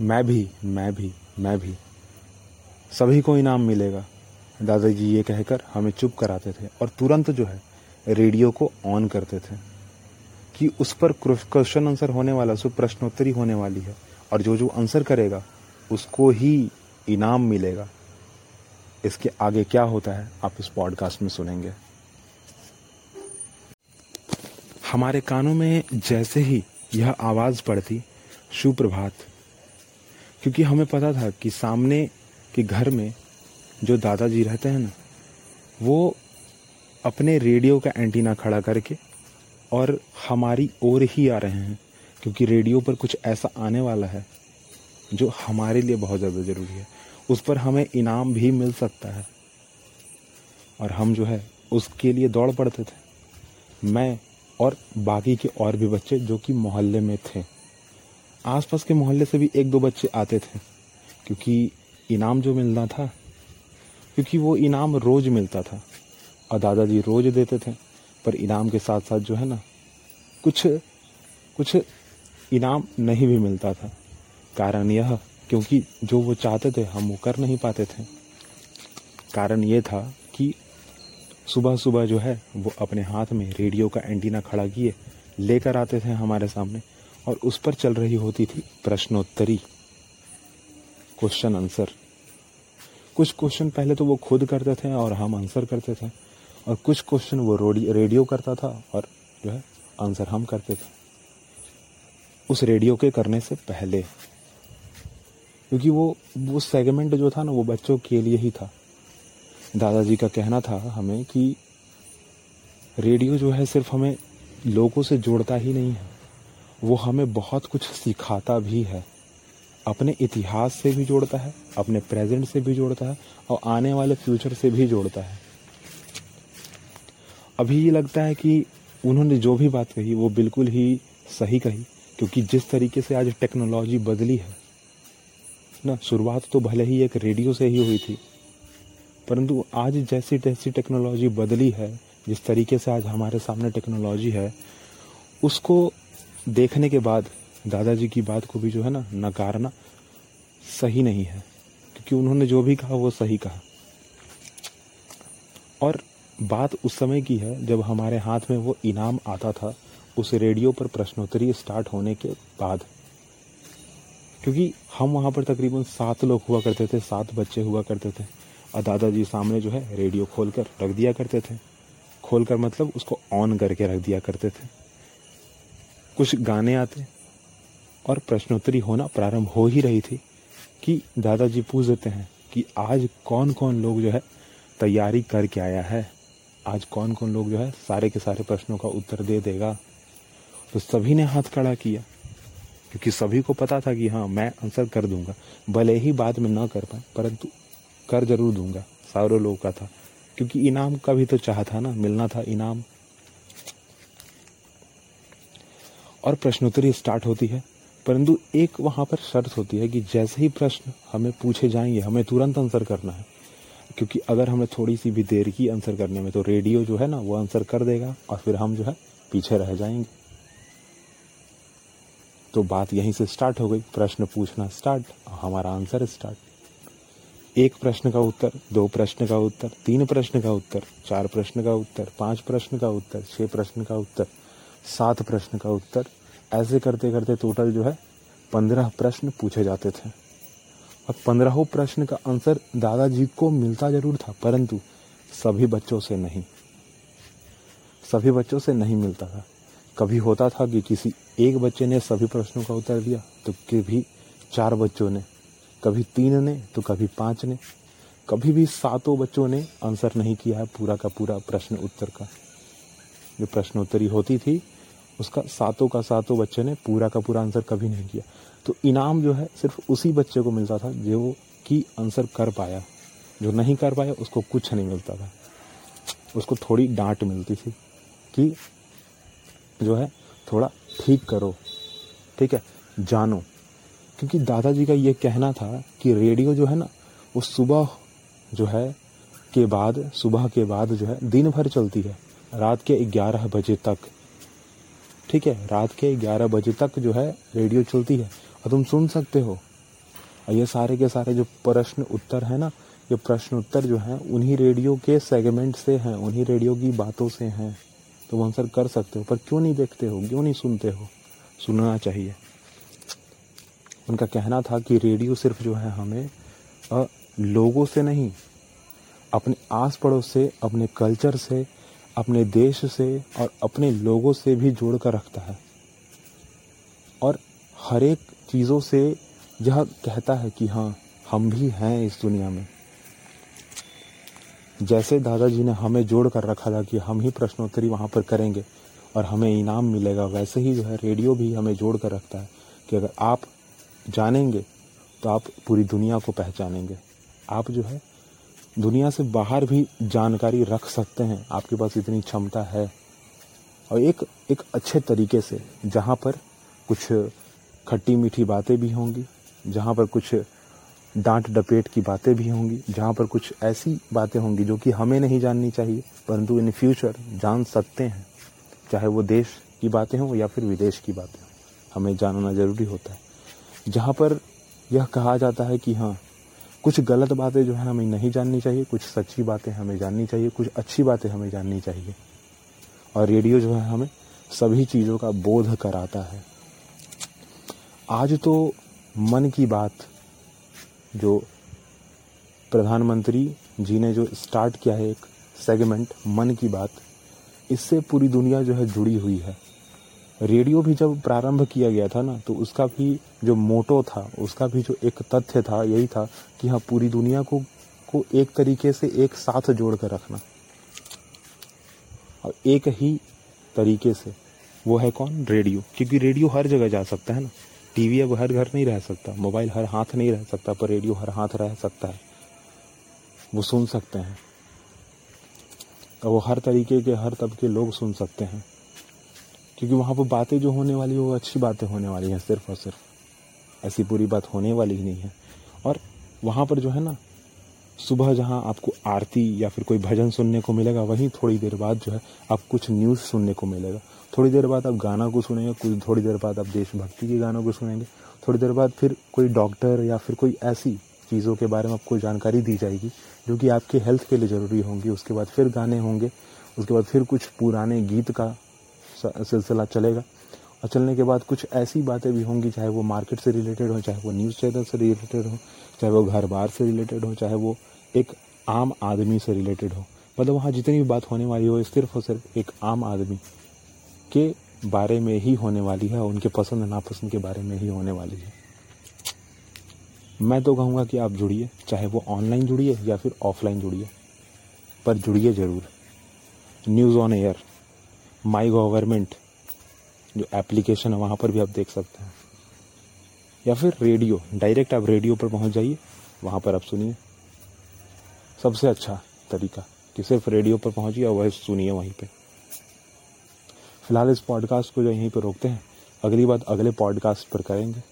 मैं भी मैं भी मैं भी। सभी को इनाम मिलेगा। दादाजी ये कहकर हमें चुप कराते थे और तुरंत जो है, रेडियो को ऑन करते थे कि उस पर क्वेश्चन आंसर होने वाला, सो प्रश्नोत्तरी होने वाली है और जो जो आंसर करेगा, उसको ही इनाम मिलेगा। इसके आगे क्या होता है, आप इस पॉडकास्ट में सुनेंगे। हमारे कानों में जैसे ही यह आवाज़ पड़ती, सुप्रभात। क्योंकि हमें पता था कि सामने के घर में जो दादाजी रहते हैं ना, वो अपने रेडियो का एंटीना खड़ा करके और हमारी ओर ही आ रहे हैं, क्योंकि रेडियो पर कुछ ऐसा आने वाला है जो हमारे लिए बहुत ज़्यादा ज़रूरी है। उस पर हमें इनाम भी मिल सकता है। और हम जो है, उसके लिए दौड़ पड़ते थे। मैं और बाकी के और भी बच्चे जो कि मोहल्ले में थे। आसपास के मोहल्ले से भी एक दो बच्चे आते थे, क्योंकि इनाम जो मिलना था, क्योंकि वो इनाम रोज मिलता था और दादाजी रोज देते थे, पर इनाम के साथ साथ जो है ना, कुछ कुछ इनाम नहीं भी मिलता था। कारण यह, क्योंकि जो वो चाहते थे, हम वो कर नहीं पाते थे। कारण ये था कि सुबह सुबह जो है, वो अपने हाथ में रेडियो का एंटीना खड़ा किए, लेकर आते थे हमारे सामने। और उस पर चल रही होती थी प्रश्नोत्तरी। क्वेश्चन आंसर कुछ क्वेश्चन पहले तो वो खुद करते थे और हम आंसर करते थे। और कुछ क्वेश्चन वो रेडियो करता था और जो है आंसर हम करते थे। उस रेडियो के करने से पहले। क्योंकि वो वो सेगमेंट जो था ना, वो बच्चों के लिए ही था। दादाजी का कहना था हमें कि रेडियो जो है सिर्फ़ हमें लोगों से जोड़ता ही नहीं है। वो हमें बहुत कुछ सिखाता भी है। अपने इतिहास से भी जोड़ता है, अपने प्रेजेंट से भी जोड़ता है और आने वाले फ्यूचर से भी जोड़ता है। अभी ये लगता है कि उन्होंने जो भी बात कही, वो बिल्कुल ही सही कही, क्योंकि जिस तरीके से आज टेक्नोलॉजी बदली है, ना, शुरुआत तो भले ही एक रेडियो से ही हुई थी, परंतु आज जैसी जैसी टेक्नोलॉजी बदली है, जिस तरीके से आज हमारे सामने टेक्नोलॉजी है, उसको देखने के बाद दादाजी की बात को भी जो है ना नकारना सही नहीं है, क्योंकि उन्होंने जो भी कहा वो सही कहा। और बात उस समय की है जब हमारे हाथ में वो इनाम आता था, उस रेडियो पर प्रश्नोत्तरी स्टार्ट होने के बाद। क्योंकि हम वहाँ पर तकरीबन सात लोग हुआ करते थे, सात बच्चे हुआ करते थे, और दादाजी सामने जो है रेडियो खोल कर रख दिया करते थे। खोल कर मतलब उसको ऑन करके रख दिया करते थे। कुछ गाने आते और प्रश्नोत्तरी होना प्रारंभ हो ही रही थी कि दादाजी पूछ देते हैं कि आज कौन कौन लोग जो है तैयारी करके आया है? आज कौन कौन लोग जो है सारे के सारे प्रश्नों का उत्तर दे देगा? तो सभी ने हाथ खड़ा किया, क्योंकि सभी को पता था कि हाँ मैं आंसर कर दूँगा। भले ही बाद में ना कर पाए, परंतु कर ज़रूर दूँगा। सारों लोगों का था, क्योंकि इनाम का भी तो चाह था ना, मिलना था इनाम। और प्रश्नोत्तरी स्टार्ट होती है, परंतु एक वहाँ पर शर्त होती है कि जैसे ही प्रश्न हमें पूछे जाएँगे, हमें तुरंत आंसर करना है। क्योंकि अगर हमें थोड़ी सी भी देर की आंसर करने में तो रेडियो जो है ना, वो आंसर कर देगा और फिर हम जो है पीछे रह जाएँगे। तो बात यहीं से स्टार्ट हो गई, प्रश्न पूछना स्टार्ट हमारा आंसर स्टार्ट एक प्रश्न का उत्तर, दो प्रश्न का उत्तर, तीन प्रश्न का उत्तर, चार प्रश्न का उत्तर, पाँच प्रश्न का उत्तर, छह प्रश्न का उत्तर। सात प्रश्न का उत्तर। ऐसे करते करते टोटल जो है, पंद्रह प्रश्न पूछे जाते थे। और पंद्रहों प्रश्न का आंसर दादाजी को मिलता ज़रूर था, परंतु सभी बच्चों से नहीं। सभी बच्चों से नहीं मिलता था। कभी होता था कि किसी एक बच्चे ने सभी प्रश्नों का उत्तर दिया तो कभी चार बच्चों ने, कभी तीन ने तो कभी पाँच ने, कभी भी सातों बच्चों ने आंसर नहीं किया है पूरा का पूरा प्रश्न उत्तर का। जो प्रश्नोत्तरी होती थी उसका सातों का सातों बच्चे ने पूरा का पूरा आंसर कभी नहीं किया। तो इनाम जो है, सिर्फ़ उसी बच्चे को मिलता था जो कि आंसर कर पाया। जो नहीं कर पाया, उसको कुछ नहीं मिलता था। उसको थोड़ी डांट मिलती थी कि जो है, थोड़ा ठीक करो, ठीक है, जानो। क्योंकि दादाजी का ये कहना था कि रेडियो जो है ना, वो सुबह जो है के बाद, सुबह के बाद जो है, दिन भर चलती है। रात के ग्यारह बजे तक। ठीक है, रात के ग्यारह बजे तक जो है रेडियो चलती है। और तुम सुन सकते हो। और ये सारे के सारे जो प्रश्न उत्तर है ना, ये प्रश्न उत्तर जो हैं, उन्हीं रेडियो के सेगमेंट से हैं, उन्हीं रेडियो की बातों से हैं। तो वो आंसर कर सकते हो, पर क्यों नहीं देखते हो, क्यों नहीं सुनते हो? सुनना चाहिए। उनका कहना था कि रेडियो सिर्फ़ जो है हमें लोगों से नहीं, अपने आस पड़ोस से, अपने कल्चर से अपने देश से और अपने लोगों से भी जोड़ कर रखता है। और हर एक चीज़ों से यह कहता है कि हाँ हम भी हैं इस दुनिया में। जैसे दादाजी ने हमें जोड़ कर रखा था कि हम ही प्रश्नोत्तरी वहाँ पर करेंगे और हमें इनाम मिलेगा, वैसे ही जो है रेडियो भी हमें जोड़ कर रखता है कि अगर आप जानेंगे तो आप पूरी दुनिया को पहचानेंगे। आप जो है दुनिया से बाहर भी जानकारी रख सकते हैं। आपके पास इतनी क्षमता है। और एक एक अच्छे तरीके से, जहाँ पर कुछ खट्टी मीठी बातें भी होंगी, जहाँ पर कुछ डांट डपेट की बातें भी होंगी, जहाँ पर कुछ ऐसी बातें होंगी जो कि हमें नहीं जाननी चाहिए, परंतु इन फ्यूचर जान सकते हैं। चाहे वो देश की बातें हों या फिर विदेश की बातें हों, हमें जानना ज़रूरी होता है। जहाँ पर यह कहा जाता है कि हाँ कुछ गलत बातें जो है हमें नहीं जाननी चाहिए, कुछ सच्ची बातें हमें जाननी चाहिए, कुछ अच्छी बातें हमें जाननी चाहिए। और रेडियो जो है हमें सभी चीज़ों का बोध कराता है। आज तो मन की बात जो प्रधानमंत्री जी ने जो स्टार्ट किया है एक सेगमेंट मन की बात, इससे पूरी दुनिया जो है जुड़ी हुई है। रेडियो भी जब प्रारंभ किया गया था ना तो उसका भी जो मोटो था, उसका भी जो एक तथ्य था, यही था कि हाँ पूरी दुनिया को को एक तरीके से एक साथ जोड़ कर रखना। और एक ही तरीके से वो है कौन? रेडियो। क्योंकि रेडियो हर जगह जा सकता है ना। टीवी अब हर घर नहीं रह सकता, मोबाइल हर हाथ नहीं रह सकता, पर रेडियो हर हाथ रह सकता है। वो सुन सकते हैं। वो हर तरीके के, हर तबके लोग सुन सकते हैं। क्योंकि वहाँ पर बातें जो होने वाली है, वो अच्छी बातें होने वाली हैं सिर्फ़ और सिर्फ़। ऐसी बुरी बात होने वाली ही नहीं है। और वहाँ पर जो है ना, सुबह जहाँ आपको आरती या फिर कोई भजन सुनने को मिलेगा, वहीं थोड़ी देर बाद जो है आप कुछ न्यूज़ सुनने को मिलेगा। थोड़ी देर बाद आप गाना को सुनेंगे, कुछ थोड़ी देर बाद आप देशभक्ति के गानों को सुनेंगे, थोड़ी देर बाद फिर कोई डॉक्टर या फिर कोई ऐसी चीज़ों के बारे में आपको जानकारी दी जाएगी, जो कि आपके हेल्थ के लिए ज़रूरी होंगी। उसके बाद फिर गाने होंगे, उसके बाद फिर कुछ पुराने गीत का सिलसिला चलेगा। और चलने के बाद कुछ ऐसी बातें भी होंगी, चाहे वो मार्केट से रिलेटेड हो, चाहे वो न्यूज़ चैनल से रिलेटेड हो, चाहे वो घर बार से रिलेटेड हो, चाहे वो एक आम आदमी से रिलेटेड हो। मतलब वहाँ जितनी भी बात होने वाली हो सिर्फ़ और सिर्फ़ एक आम आदमी के बारे में ही होने वाली है, उनके पसंद नापसंद के बारे में ही होने वाली है। मैं तो कहूँगा कि आप जुड़िए, चाहे वो ऑनलाइन जुड़िए या फिर ऑफलाइन जुड़िए, पर जुड़िए ज़रूर। News on air. My government जो एप्लीकेशन है, वहाँ पर भी आप देख सकते हैं। या फिर रेडियो डायरेक्ट आप रेडियो पर पहुँच जाइए, वहाँ पर आप सुनिए। सबसे अच्छा तरीका कि सिर्फ़ रेडियो पर पहुँचिए और वह सुनिए वहीं पर फ़िलहाल इस पॉडकास्ट को जो यहीं पर रोकते हैं। अगली बात अगले पॉडकास्ट पर करेंगे।